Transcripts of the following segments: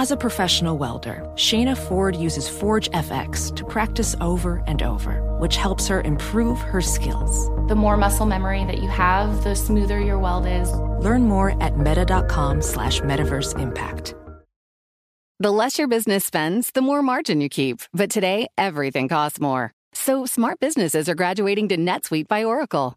As a professional welder, Shayna Ford uses Forge FX to practice over and over, which helps her improve her skills. The more muscle memory that you have, the smoother your weld is. Learn more at meta.com slash metaverse impact. The less your business spends, the more margin you keep. But today, everything costs more. So smart businesses are graduating to NetSuite by Oracle.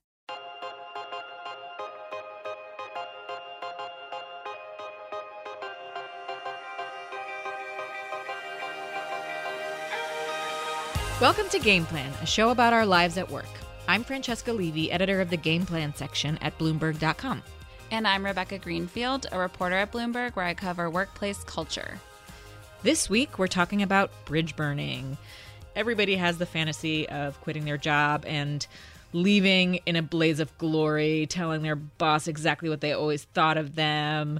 Welcome to Game Plan, a show about our lives at work. I'm Francesca Levy, editor of the Game Plan section at Bloomberg.com. And I'm Rebecca Greenfield, a reporter at Bloomberg, where I cover workplace culture. This week, we're talking about bridge burning. Everybody has the fantasy of quitting their job and leaving in a blaze of glory, telling their boss exactly what they always thought of them.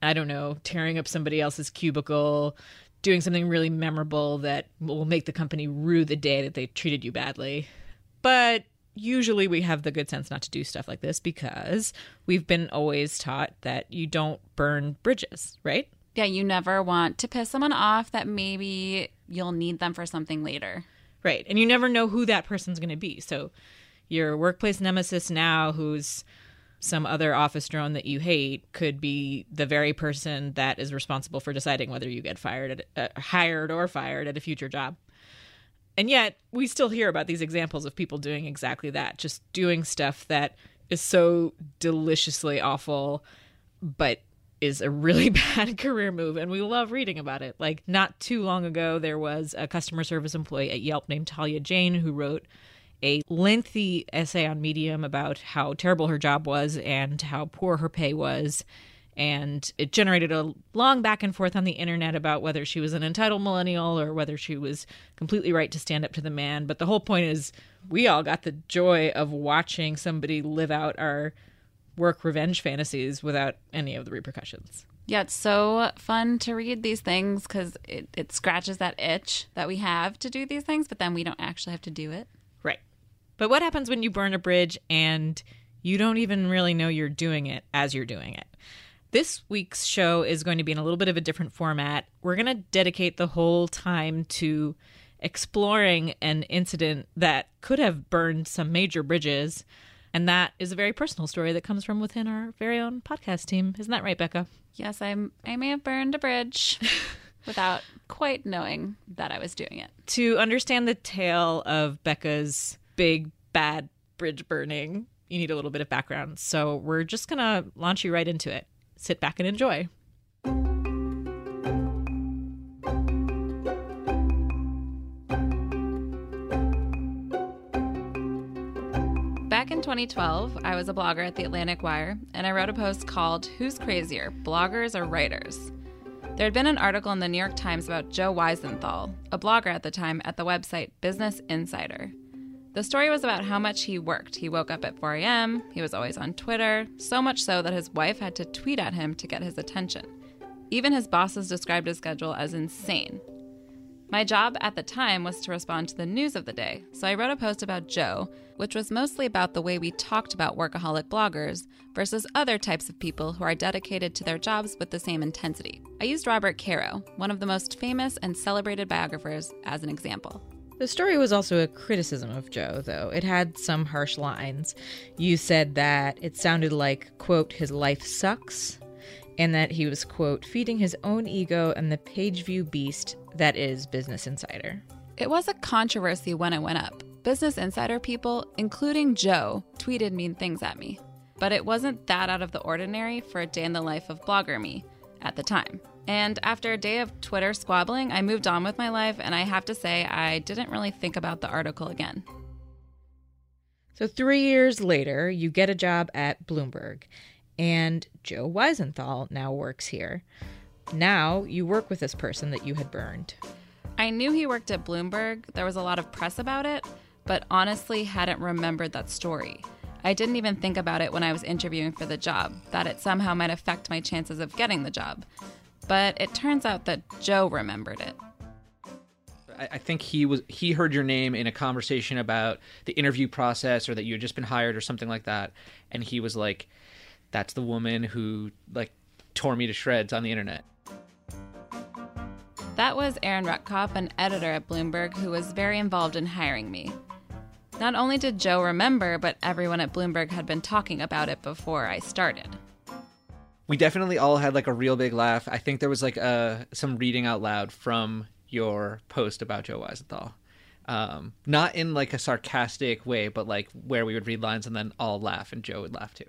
I don't know, tearing up somebody else's cubicle, doing something really memorable that will make the company rue the day that they treated you badly. But usually we have the good sense not to do stuff like this because we've been always taught that you don't burn bridges, right? Yeah, you never want to piss someone off that maybe you'll need them for something later. Right. And you never know who that person's going to be. So your workplace nemesis now who's some other office drone that you hate could be the very person that is responsible for deciding whether you get fired at, uh, hired or fired at a future job. And yet, we still hear about these examples of people doing exactly that, just doing stuff that is so deliciously awful, but is a really bad career move. And we love reading about it. Like, not too long ago, there was a customer service employee at Yelp named Talia Jane who wrote a lengthy essay on Medium about how terrible her job was and how poor her pay was. And it generated a long back and forth on the internet about whether she was an entitled millennial or whether she was completely right to stand up to the man. But the whole point is, we all got the joy of watching somebody live out our work revenge fantasies without any of the repercussions. Yeah, it's so fun to read these things because it, it scratches that itch that we have to do these things, but then we don't actually have to do it. But what happens when you burn a bridge and you don't even really know you're doing it as you're doing it? This week's show is going to be in a little bit of a different format. We're going to dedicate the whole time to exploring an incident that could have burned some major bridges. And that is a very personal story that comes from within our very own podcast team. Isn't that right, Becca? Yes, I'm I may have burned a bridge without quite knowing that I was doing it. To understand the tale of Becca's big bad bridge burning, you need a little bit of background. So we're just going to launch you right into it. Sit back and enjoy. Back in 2012, I was a blogger at the Atlantic Wire, and I wrote a post called Who's Crazier, Bloggers or Writers? There had been an article in the New York Times about Joe Weisenthal, a blogger at the time at the website Business Insider. The story was about how much he worked. He woke up at 4 a.m., he was always on Twitter, so much so that his wife had to tweet at him to get his attention. Even his bosses described his schedule as insane. My job at the time was to respond to the news of the day, so I wrote a post about Joe, which was mostly about the way we talked about workaholic bloggers versus other types of people who are dedicated to their jobs with the same intensity. I used Robert Caro, one of the most famous and celebrated biographers, as an example. The story was also a criticism of Joe, though. It had some harsh lines. You said that it sounded like, quote, his life sucks, and that he was, quote, feeding his own ego and the page view beast that is Business Insider. It was a controversy when it went up. Business Insider people, including Joe, tweeted mean things at me. But it wasn't that out of the ordinary for a day in the life of blogger me at the time. And after a day of Twitter squabbling, I moved on with my life, and I have to say, I didn't really think about the article again. So, three years later, you get a job at Bloomberg, and Joe Weisenthal now works here. Now you work with this person that you had burned. I knew he worked at Bloomberg. There was a lot of press about it, but honestly hadn't remembered that story. I didn't even think about it when I was interviewing for the job, that it somehow might affect my chances of getting the job. But it turns out that Joe remembered it. I think he was he heard your name in a conversation about the interview process or that you had just been hired or something like that, and he was like, "That's the woman who like tore me to shreds on the internet." That was Aaron Rutkoff, an editor at Bloomberg, who was very involved in hiring me. Not only did Joe remember, but everyone at Bloomberg had been talking about it before I started. We definitely all had like a real big laugh. I think there was like a some reading out loud from your post about Joe Weisenthal. Um, not in like a sarcastic way, but like where we would read lines and then all laugh and Joe would laugh too.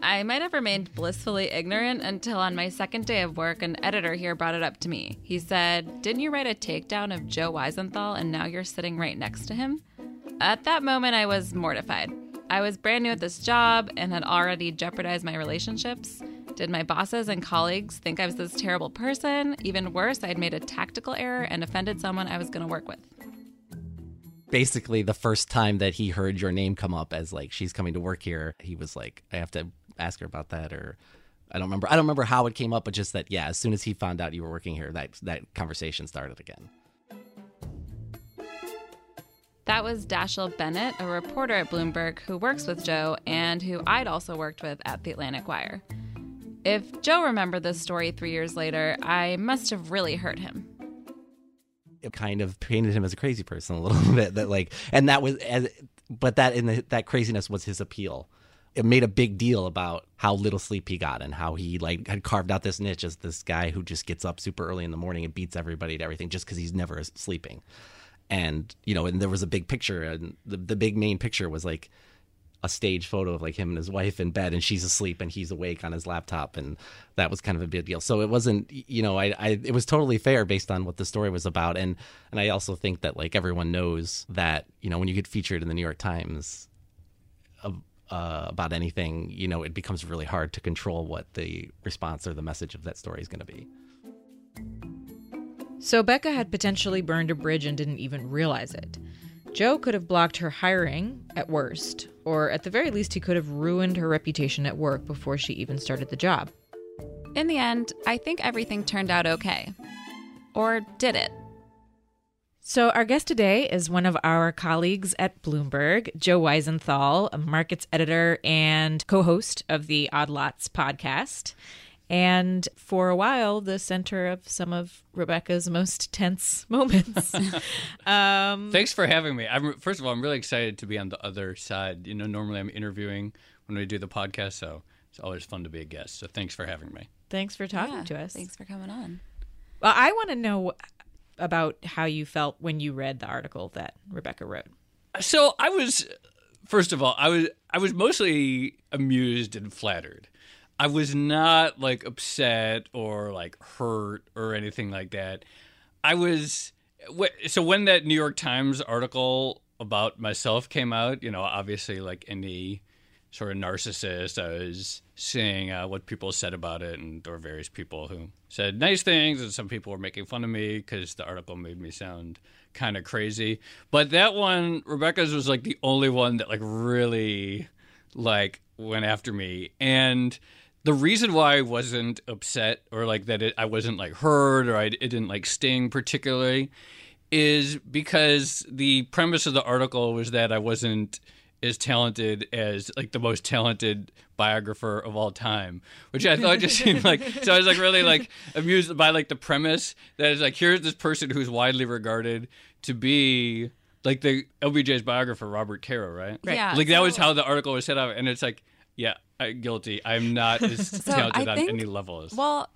I might have remained blissfully ignorant until on my second day of work, an editor here brought it up to me. He said, Didn't you write a takedown of Joe Weisenthal and now you're sitting right next to him? At that moment, I was mortified. I was brand new at this job and had already jeopardized my relationships. Did my bosses and colleagues think I was this terrible person? Even worse, I'd made a tactical error and offended someone I was going to work with. Basically, the first time that he heard your name come up as like she's coming to work here, he was like, I have to ask her about that or I don't remember I don't remember how it came up, but just that yeah, as soon as he found out you were working here, that that conversation started again. That was Dashiell Bennett, a reporter at Bloomberg who works with Joe and who I'd also worked with at the Atlantic Wire. If Joe remembered this story three years later, I must have really hurt him. It kind of painted him as a crazy person a little bit. That like, and that was as, but that in the, that craziness was his appeal. It made a big deal about how little sleep he got and how he like had carved out this niche as this guy who just gets up super early in the morning and beats everybody at everything just because he's never sleeping and you know and there was a big picture and the, the big main picture was like a stage photo of like him and his wife in bed and she's asleep and he's awake on his laptop and that was kind of a big deal. So it wasn't you know I, I it was totally fair based on what the story was about and and i also think that like everyone knows that you know when you get featured in the new york times uh, about anything you know it becomes really hard to control what the response or the message of that story is going to be so Becca had potentially burned a bridge and didn't even realize it. Joe could have blocked her hiring at worst, or at the very least, he could have ruined her reputation at work before she even started the job. In the end, I think everything turned out okay. Or did it? So, our guest today is one of our colleagues at Bloomberg, Joe Weisenthal, a markets editor and co host of the Odd Lots podcast and for a while the center of some of rebecca's most tense moments. Um, thanks for having me. I'm first of all i'm really excited to be on the other side. You know normally i'm interviewing when we do the podcast so it's always fun to be a guest. So thanks for having me. Thanks for talking yeah, to us. thanks for coming on. Well i want to know about how you felt when you read the article that rebecca wrote. So i was first of all i was i was mostly amused and flattered I was not like upset or like hurt or anything like that. I was so when that New York Times article about myself came out, you know, obviously like any sort of narcissist, I was seeing uh, what people said about it, and were various people who said nice things, and some people were making fun of me because the article made me sound kind of crazy. But that one, Rebecca's was like the only one that like really like went after me, and the reason why I wasn't upset or like that it, I wasn't like hurt or I, it didn't like sting particularly is because the premise of the article was that I wasn't as talented as like the most talented biographer of all time, which I thought just seemed like so I was like really like amused by like the premise that is like here's this person who's widely regarded to be like the LBJ's biographer Robert Caro, right? Right. Yeah, like that was how the article was set up, and it's like yeah, I, guilty. I'm not as so talented think, on any level as. Well,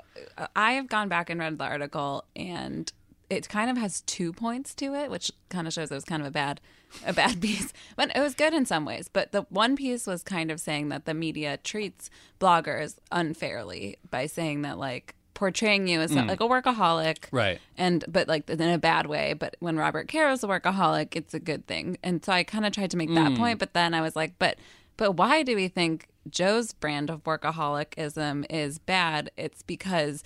I have gone back and read the article, and it kind of has two points to it, which kind of shows it was kind of a bad, a bad piece. But it was good in some ways. But the one piece was kind of saying that the media treats bloggers unfairly by saying that like portraying you as mm. like a workaholic, right? And but like in a bad way. But when Robert Caro's a workaholic, it's a good thing. And so I kind of tried to make that mm. point, but then I was like, but but why do we think Joe's brand of workaholism is bad? It's because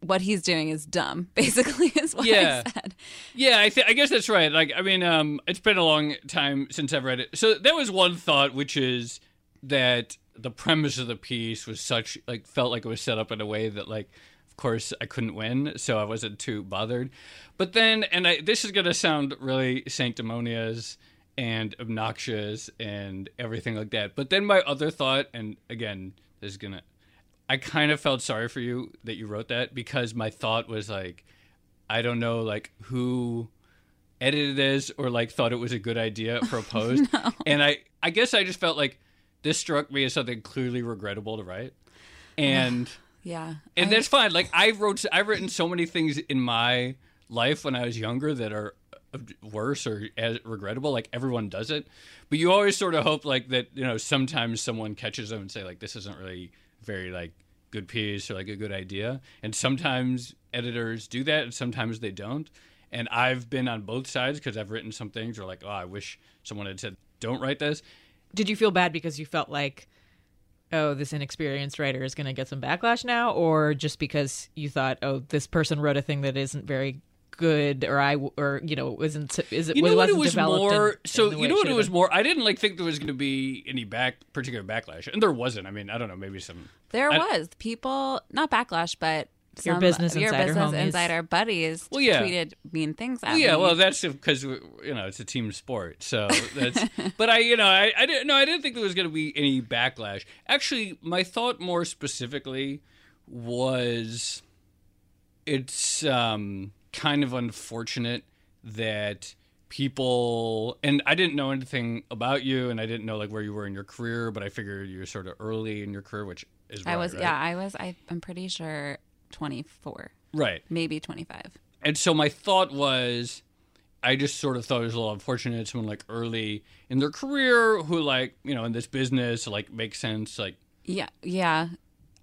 what he's doing is dumb. Basically, is what Yeah. I said. Yeah, I, th- I guess that's right. Like, I mean, um, it's been a long time since I've read it. So that was one thought, which is that the premise of the piece was such, like, felt like it was set up in a way that, like, of course, I couldn't win, so I wasn't too bothered. But then, and I, this is going to sound really sanctimonious and obnoxious and everything like that. But then my other thought, and again, this is to, I kind of felt sorry for you that you wrote that because my thought was like, I don't know, like who edited this or like thought it was a good idea for a post. And I, I guess I just felt like this struck me as something clearly regrettable to write. And Yeah. and I- that's fine. Like I wrote, I've written so many things in my life when I was younger that are worse or as regrettable. Like everyone does it, but you always sort of hope like that. You know, sometimes someone catches them and say like, "This isn't really very like good piece or like a good idea." And sometimes editors do that, and sometimes they don't. And I've been on both sides because I've written some things where like, "Oh, I wish someone had said don't write this." Did you feel bad because you felt like, oh, this inexperienced writer is going to get some backlash now, or just because you thought, oh, this person wrote a thing that isn't very good, or I, or you know, it wasn't is it You know what? wasn't It was developed in- more. in so the way you know it what? should It was been? more. I didn't like think there was going to be any back particular backlash, and there wasn't. I mean, I don't know. Maybe some. There I- was people, not backlash, but Your some- Business your Insider business homies. insider buddies Well, yeah. tweeted mean things at Well, yeah, me. well, that's because you know it's a team sport. So that's. but I, you know, I, I didn't. No, I didn't think there was going to be any backlash. Actually, my thought more specifically was, it's um, kind of unfortunate that people and I didn't know anything about you, and I didn't know like where you were in your career, but I figured you were sort of early in your career, which is I was, right? yeah, I was, I, I'm pretty sure 24, right. maybe 25. and so my thought was i just sort of thought it was a little unfortunate someone like early in their career who like you know in this business like makes sense like Yeah, yeah.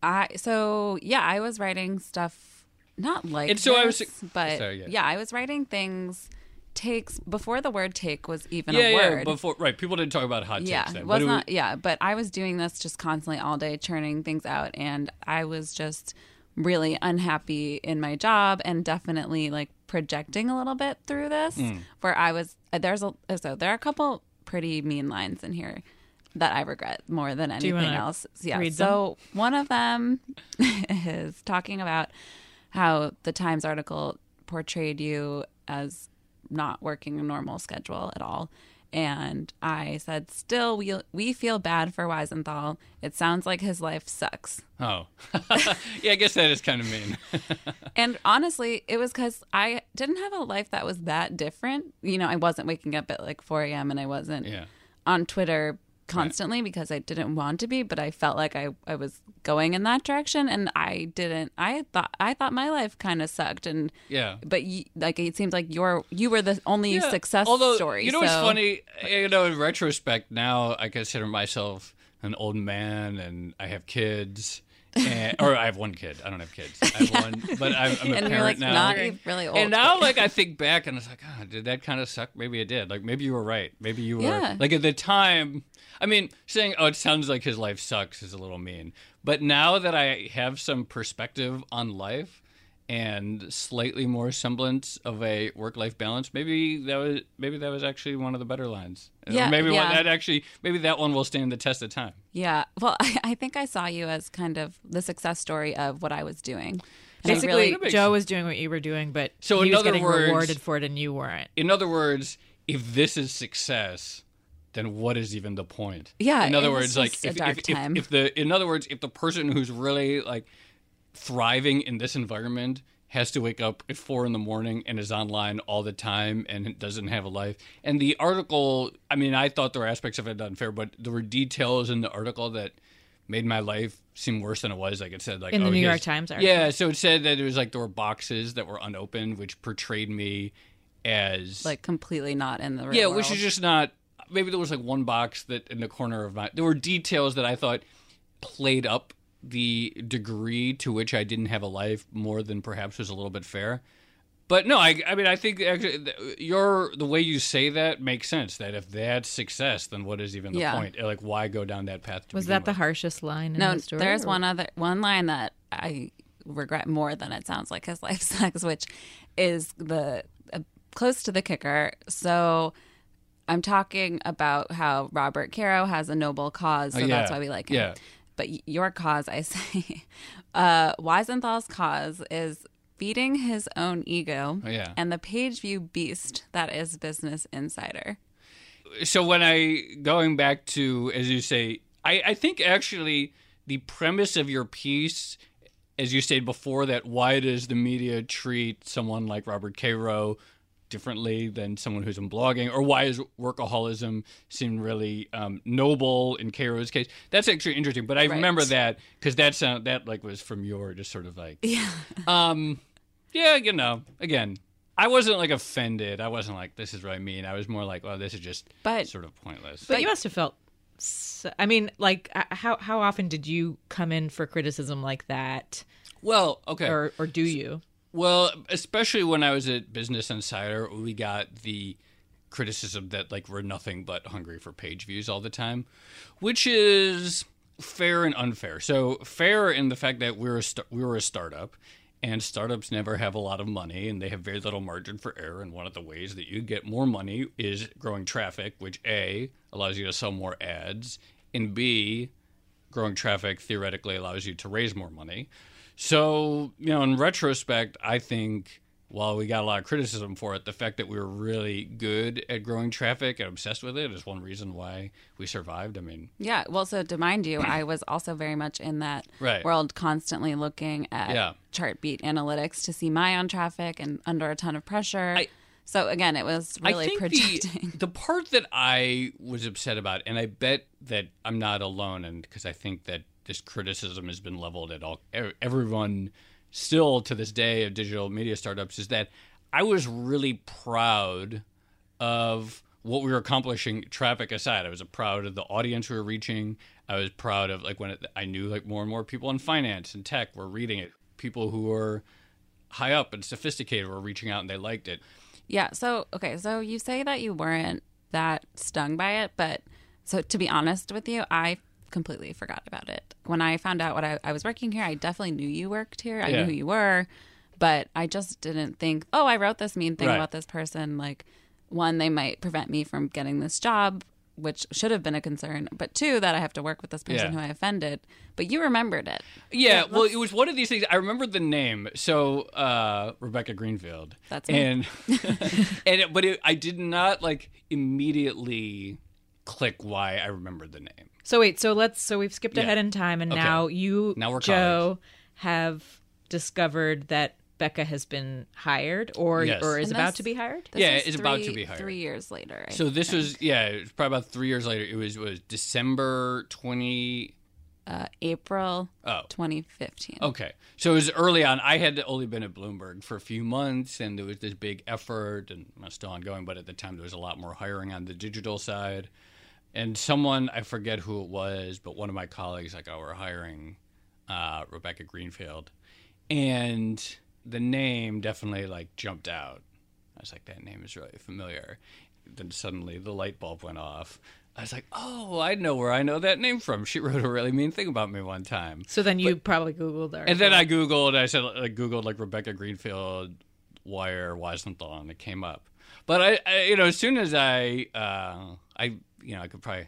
I so yeah, I was writing stuff not like And so I was- but Sorry, yeah. yeah. I was writing things takes before the word take was even yeah a yeah word. before right people didn't talk about hot takes yeah, then it but was it not yeah, but I was doing this just constantly all day churning things out and I was just really unhappy in my job and definitely like projecting a little bit through this Hmm. where I was there's a so there are a couple pretty mean lines in here that I regret more than anything wanna else. Yeah. read so one of them is talking about how the Times article portrayed you as not working a normal schedule at all. And I said, still, we, we feel bad for Weisenthal. It sounds like his life sucks. oh yeah i guess that is kind of mean And honestly, it was because I didn't have a life that was that different. You know, I wasn't waking up at like 4 a.m. and I wasn't yeah on Twitter constantly because I didn't want to be, but I felt like I, I was going in that direction and I didn't I thought I thought my life kind of sucked and yeah but you, like it seems like you're you were the only Yeah, success although, story. You know what's funny? You know, in retrospect, now I consider myself an old man and I have kids. And, or I have one kid. I don't have kids. I have one, but I'm, I'm a and parent like now. not really old. And now, like, I think back and it's like, ah, did that kind of suck? Maybe it did. Like, maybe you were right. Maybe you were. Yeah. Like, at the time, I mean, saying, oh, it sounds like his life sucks is a little mean. But now that I have some perspective on life and slightly more semblance of a work-life balance, maybe that was maybe that was actually one of the better lines. Or Yeah, maybe one, that actually maybe that one will stand the test of time. yeah. Well, I, I think I saw you as kind of the success story of what I was doing. And Basically, really- Joe was doing what you were doing, but So he in was other getting words- rewarded for it, and you weren't. In other words, if this is success, then what is even the point? Yeah, In other it was words, like just a if, dark if, if, if the in other words, if the person who's really like thriving in this environment has to wake up at four in the morning and is online all the time and doesn't have a life. And the article, I mean, I thought there were aspects of it unfair, but there were details in the article that made my life seem worse than it was. Like it said, like In the oh, New York has- Times article? Yeah, so it said that it was like there were boxes that were unopened, which portrayed me as like completely not in the real yeah, world. which is just not. Maybe there was like one box that in the corner of my. There were details that I thought played up the degree to which I didn't have a life more than perhaps was a little bit fair. But no, I, I mean, I think actually your the way you say that makes sense. That if that's success, then what is even the Yeah. point? Like, why go down that path? To Was begin that the harshest line in no, the story? there's or- one other one line that I regret more than it sounds like his life sucks, which is the uh, close to the kicker. So I'm talking about how Robert Caro has a noble cause, so Oh, yeah. that's why we like him. Yeah. But your cause, I say, uh, Weisenthal's cause is feeding his own ego Oh, yeah. and the page view beast that is Business Insider. so when I going back to as you say, I, I think actually the premise of your piece, as you said before, that why does the media treat someone like Robert Caro differently than someone who's in blogging, or why is workaholism seem really um, noble in Caro's case? That's actually interesting. But I remember that because that sound that like was from your just sort of like Yeah. um, yeah, you know, again, I wasn't like offended. I wasn't like this is really mean. I was more like, well, this is just But- sort of pointless. But you must have felt. I mean, like, uh, how how often did you come in for criticism like that, well, okay. or or do you? Well, especially when I was at Business Insider, we got the criticism that like we're nothing but hungry for page views all the time, which is fair and unfair. So fair in the fact that we're a st- we were a startup, and startups never have a lot of money, and they have very little margin for error. And one of the ways that you get more money is growing traffic, which a allows you to sell more ads, and b growing traffic theoretically allows you to raise more money. So, you know, in retrospect, I think while we got a lot of criticism for it, the fact that we were really good at growing traffic and obsessed with it is one reason why we survived. I mean, Yeah, well, so to mind you, I was also very much in that Right. world, constantly looking at Yeah. Chartbeat analytics to see my own traffic and under a ton of pressure. I- so again, it was really I think projecting. the, the part that I was upset about, and I bet that I'm not alone, and because I think that this criticism has been leveled at all everyone still to this day of digital media startups, is that I was really proud of what we were accomplishing traffic aside i was proud of the audience we were reaching i was proud of like when it, i knew like more and more people in finance and tech were reading it people who were high up and sophisticated were reaching out and they liked it Yeah. So, okay. So you say that you weren't that stung by it, but so to be honest with you, I completely forgot about it. When I found out what I, I was working here, I definitely knew you worked here. I Yeah. knew who you were, but I just didn't think, oh, I wrote this mean thing Right. about this person. Like, one, they might prevent me from getting this job, which should have been a concern, but two, that I have to work with this person Yeah. who I offended. But you remembered it. Yeah, well, it was one of these things. I remembered the name. So uh, Rebecca Greenfield. That's me. and and it, but it, I did not like immediately click why I remembered the name. So wait, so let's so we've skipped Yeah. ahead in time, and Okay. now you, Now we're Joe, have discovered that Becca has been hired, or Yes. or is about to be hired. This Yeah, is it's about to be hired. Three years later. I So this think. was yeah, it was probably about three years later. It was was December twenty. uh, April Oh. 2015. Okay, so it was early on. I had only been at Bloomberg for a few months, and there was this big effort, and it's still ongoing. But at the time, there was a lot more hiring on the digital side. And someone I forget who it was, but one of my colleagues like, "Oh, we're hiring uh, Rebecca Greenfield," and the name definitely like jumped out. I was like, "That name is really familiar." Then suddenly the light bulb went off. I was like, "Oh, I know where I know that name from. She wrote a really mean thing about me one time." So then you probably googled her, And then I googled. I said I googled like Rebecca Greenfield, Wire, Weisenthal, and it came up. But I, I you know, as soon as I, uh, I, you know, I could probably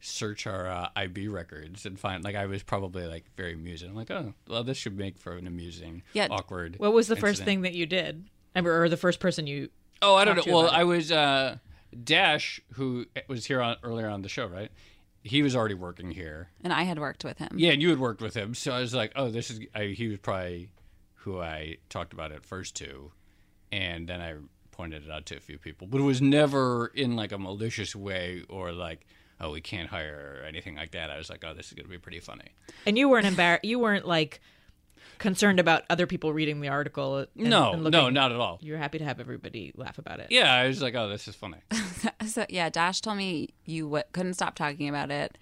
search our uh, IB records and find like I was probably like very amusing. I'm like, oh, well, this should make for an amusing, Yeah. awkward. what was the first thing that you did, or the first person you? Oh, I don't know. Well? I was uh, Dash, who was here on earlier on the show, right? He was already working here. And I had worked with him. Yeah, and you had worked with him, so I was like, oh, this is. I, he was probably who I talked about it first to, and then I pointed it out to a few people, but it was never in like a malicious way or like, oh, we can't hire or anything like that. I was like, oh, this is gonna be pretty funny. And you weren't embarrassed. You weren't like concerned about other people reading the article. And, no, and no, not at all. You're happy to have everybody laugh about it. Yeah, I was like, oh, this is funny. So yeah, Dash told me you w- couldn't stop talking about it,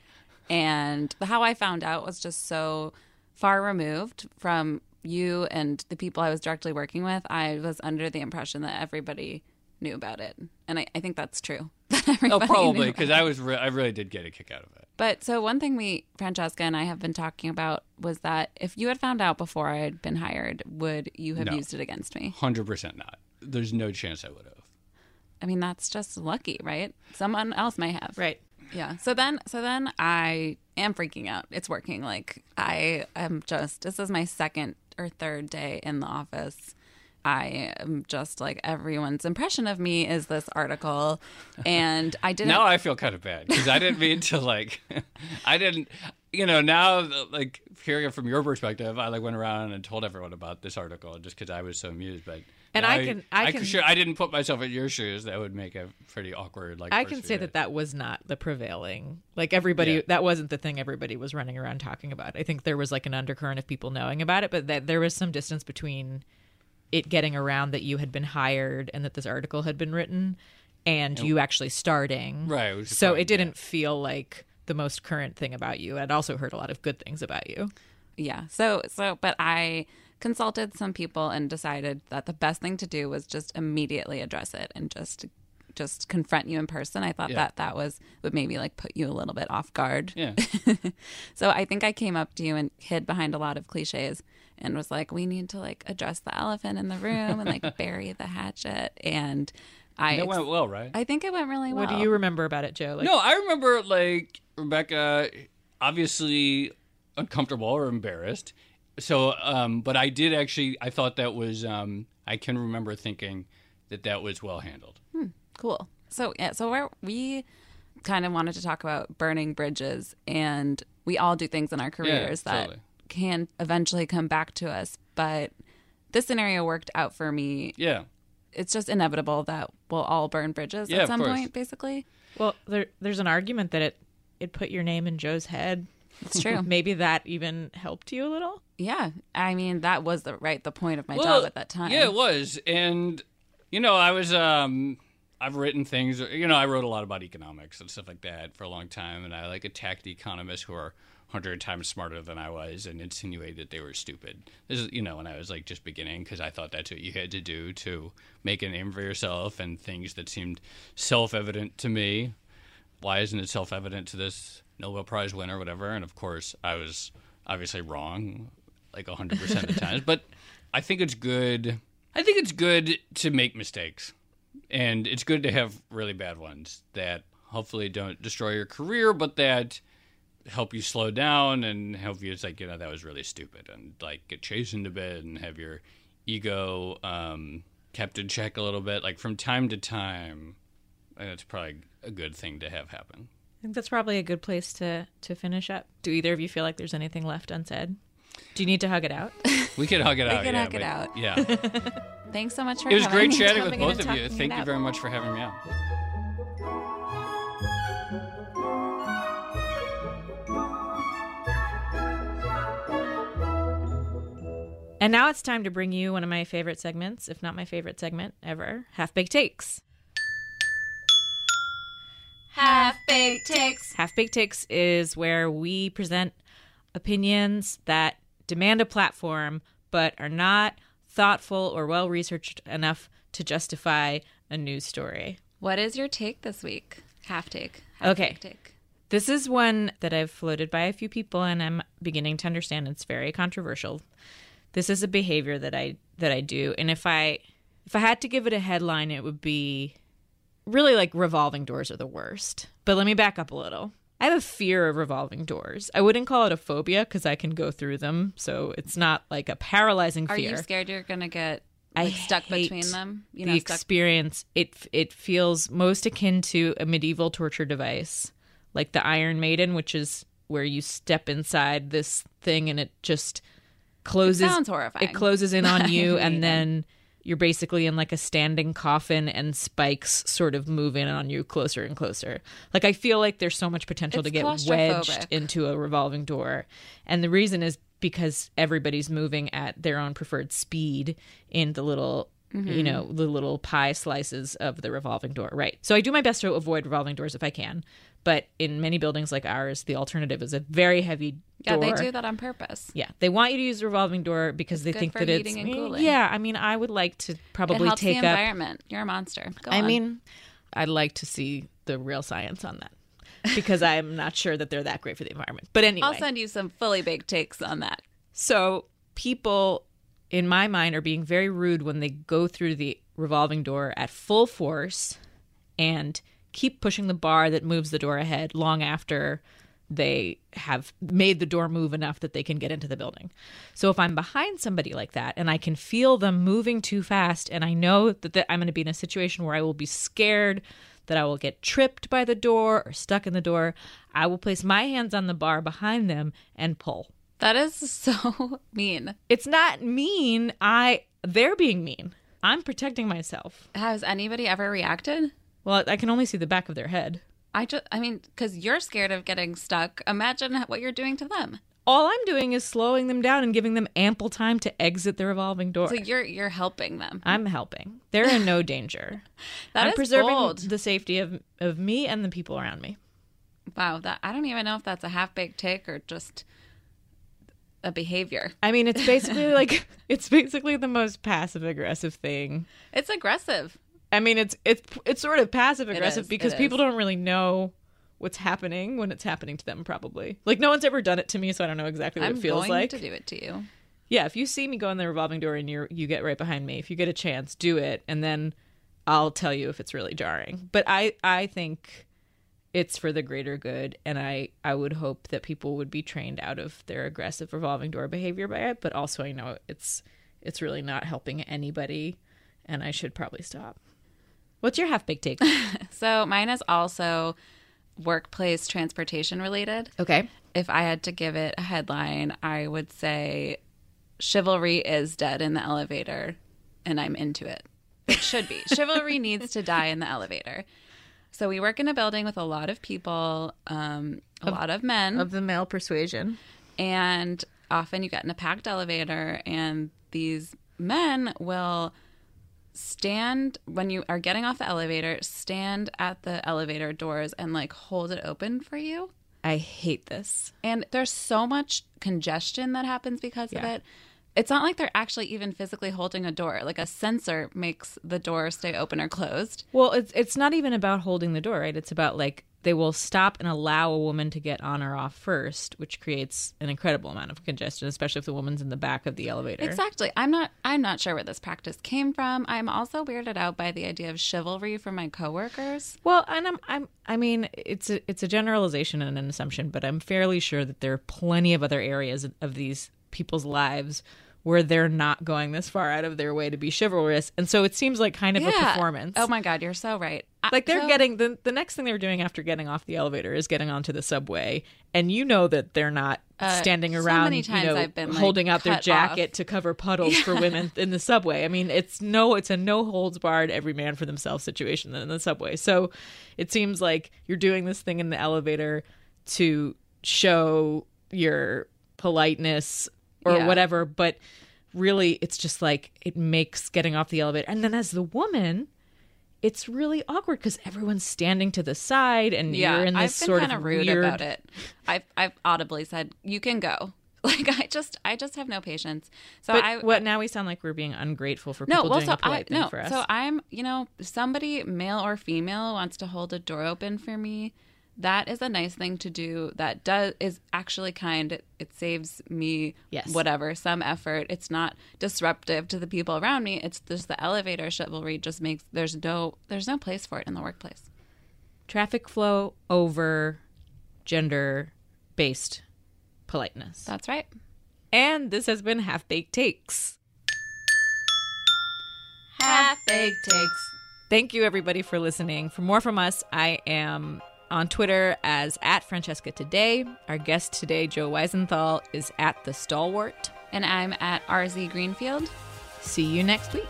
and how I found out was just so far removed from you and the people I was directly working with. I was under the impression that everybody knew about it, and I, I think that's true. that Oh, probably because I was re- I really did get a kick out of it. But so one thing we Francesca and I have been talking about was that if you had found out before I had been hired, would you have No. used it against me? Hundred percent not. There's no chance I would have. I mean, that's just lucky, right? Someone else may have. Right. Yeah. So then so then I am freaking out. It's working. Like I am just this is my second or third day in the office. I am just like everyone's impression of me is this article and I didn't Now I feel kind of bad because I didn't mean to like. I didn't. You know, now like hearing it from your perspective, I like went around and told everyone about this article just because I was so amused. But And now I can- I can- sure I didn't put myself in your shoes. That would make a pretty awkward. Like I can say that that was not the prevailing. Like everybody, Yeah. that wasn't the thing everybody was running around talking about. I think there was like an undercurrent of people knowing about it, but that there was some distance between it getting around that you had been hired and that this article had been written, and you actually starting. Right, which is So fine, it didn't feel like the most current thing about you. I'd also heard a lot of good things about you. yeah so so but i consulted some people and decided that the best thing to do was just immediately address it and just just confront you in person i thought Yeah. that that was would maybe like put you a little bit off guard Yeah. so i think i came up to you and hid behind a lot of cliches and was like we need to like address the elephant in the room and like bury the hatchet and i That went well, right? i think it went really well What do you remember about it, Joe? Like, no, I remember like Rebecca, obviously uncomfortable or embarrassed. So, um, but I did actually. I thought that was. Um, I can remember thinking that that was well handled. Cool. So yeah, so we're, we kind of wanted to talk about burning bridges, and we all do things in our careers that totally. can eventually come back to us. But this scenario worked out for me. Yeah. It's just inevitable that we'll all burn bridges Yeah, at some point, basically. Well, there, there's an argument that it it put your name in Joe's head. It's true. Maybe that even helped you a little. yeah, I mean that was the right the point of my Well, job at that time. Yeah, it was. And you know, I was um I've written things you know, I wrote a lot about economics and stuff like that for a long time and I like attacked economists who are hundred times smarter than I was and insinuated that they were stupid. This is you know when I was like just beginning because I thought that's what you had to do to make a name for yourself and things that seemed self-evident to me. Why isn't it self-evident to this Nobel Prize winner, whatever? And of course, I was obviously wrong, like hundred percent of the times. But I think it's good. I think it's good to make mistakes, and it's good to have really bad ones that hopefully don't destroy your career, but that help you slow down and help you. It's like you know that was really stupid, and like get chastened a bit and have your ego um, kept in check a little bit. Like from time to time, it's probably a good thing to have happen. I think that's probably a good place to to finish up. Do either of you feel like there's anything left unsaid? Do you need to hug it out? We can hug it out. We can yeah, hug it out. Yeah. Thanks so much for It was great chatting with both of you. Thank you very much for having me on. And now it's time to bring you one of my favorite segments, if not my favorite segment ever, Half Baked Takes. Half baked takes. Half Baked Takes is where we present opinions that demand a platform but are not thoughtful or well researched enough to justify a news story. What is your take this week? Half take. Half Okay. Take. This is one that I've floated by a few people and I'm beginning to understand it's very controversial. This is a behavior that I that I do and if I if I had to give it a headline it would be really like revolving doors are the worst. But let me back up a little. I have a fear of revolving doors. I wouldn't call it a phobia because I can go through them, so it's not like a paralyzing Are fear. you scared you're gonna get I like, stuck hate between them? You the stuck experience it it feels most akin to a medieval torture device, like the Iron Maiden, which is where you step inside this thing and it just closes. sounds horrifying. It closes in on you, and then you're basically in like a standing coffin, and spikes sort of move in on you closer and closer. Like I feel like there's so much potential It's to get wedged into a revolving door, and the reason is because everybody's moving at their own preferred speed in the little you mm-hmm. know the little pie slices of the revolving door. Right. So i do my best to avoid revolving doors if i can but in many buildings like ours the alternative is a very heavy Yeah, door they do that on purpose. yeah they want you to use the revolving door because they good think that it's heating and cooling. yeah i mean i would like to It probably helps take the up environment. You're a monster. Go I on. mean, I'd like to see the real science on that because I'm not sure that they're that great for the environment. But anyway, I'll send you some fully baked takes on that. so people in my mind are being very rude when they go through the revolving door at full force and keep pushing the bar that moves the door ahead long after they have made the door move enough that they can get into the building. So if I'm behind somebody like that and I can feel them moving too fast and I know that, that I'm going to be in a situation where I will be scared that I will get tripped by the door or stuck in the door, I will place my hands on the bar behind them and pull. That is so mean. It's not mean. I they're being mean. I'm protecting myself. Has anybody ever reacted? Well, I can only see the back of their head. I just, I mean, because you're scared of getting stuck. Imagine what you're doing to them. All I'm doing is slowing them down and giving them ample time to exit the revolving door. So you're you're helping them. I'm helping. They're in no danger. That I'm is preserving bold. the safety of of me and the people around me. Wow, that I don't even know if that's a half baked take or just a behavior. I mean, it's basically like it's basically the most passive aggressive thing. It's aggressive. I mean, it's it's it's sort of passive aggressive because it people is. don't really know what's happening when it's happening to them. Probably like no one's ever done it to me, so I don't know exactly what I'm it feels going like. to do it to you. Yeah, if you see me go in the revolving door and you you get right behind me, if you get a chance, do it, and then I'll tell you if it's really jarring. But I I think it's for the greater good, and I I would hope that people would be trained out of their aggressive revolving door behavior by it. But also, I know it's it's really not helping anybody, and I should probably stop. What's your half baked take? So mine is also workplace transportation related. okay. If I had to give it a headline, I would say chivalry is dead in the elevator and I'm into it. It should be. chivalry needs to die in the elevator. So we work in a building with a lot of people, um, a lot of men. Of the male persuasion. and often you get in a packed elevator and these men will stand when you are getting off the elevator stand at the elevator doors and like hold it open for you. I hate this. and there's so much congestion that happens because of it. It's not like they're actually even physically holding a door. Like a sensor makes the door stay open or closed. Well, it's it's not even about holding the door, right? It's about like they will stop and allow a woman to get on or off first, which creates an incredible amount of congestion, especially if the woman's in the back of the elevator. Exactly. I'm not I'm not sure where this practice came from. I'm also weirded out by the idea of chivalry for my coworkers. Well, and I'm I'm I mean, it's a it's a generalization and an assumption, but I'm fairly sure that there are plenty of other areas of these people's lives where they're not going this far out of their way to be chivalrous. And so it seems like kind of a performance. Oh my god, you're so right. Like they're so- getting the the next thing they're doing after getting off the elevator is getting onto the subway, and you know that they're not standing Uh, so around, times you know, been, like, holding out their jacket off. to cover puddles for women in the subway. I mean, it's no, it's a no holds barred, every man for themselves situation in the subway. So it seems like you're doing this thing in the elevator to show your politeness or Yeah. whatever, but really it's just like it makes getting off the elevator. And then as the woman, it's really awkward because everyone's standing to the side and Yeah, you're in I've this been sort kind of of rude weird. about it. I've I've audibly said you can go. Like I just I just have no patience. So But I what now we sound like we're being ungrateful for no, people well, doing so a polite I thing no, for us. so I'm you know somebody male or female wants to hold a door open for me. That is a nice thing to do. That does is actually kind. It, it saves me Yes. whatever some effort. It's not disruptive to the people around me. It's just the elevator chivalry just makes there's no there's no place for it in the workplace. Traffic flow over gender based politeness. That's right. and this has been Half Baked Takes. Half baked takes. Thank you, everybody, for listening. For more from us, I am on Twitter as at Francesca Today. Our guest today, Joe Weisenthal, is at The Stalwart. And I'm at RZ Greenfield. See you next week.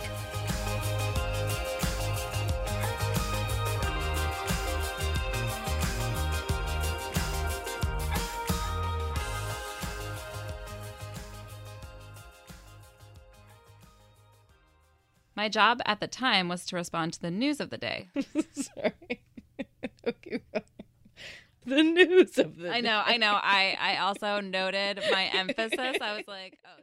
My job at the time was to respond to the news of the day. Sorry. The news of the I know, I know. I I also noted my emphasis. I was like, oh.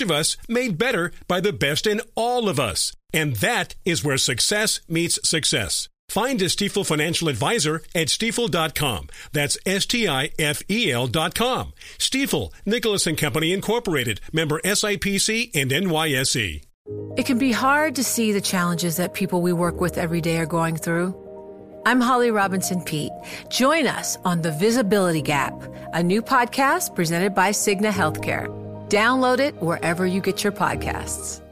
of us made better by the best in all of us. And that is where success meets success. Find a Stifel financial advisor at stifel.com. That's S-T-I-F-E-L dot com. Stifel, Nicolaus and Company Incorporated, member SIPC and NYSE. It can be hard to see the challenges that people we work with every day are going through. I'm Holly Robinson Peete. Join us on The Visibility Gap, a new podcast presented by Cigna Healthcare. Download it wherever you get your podcasts.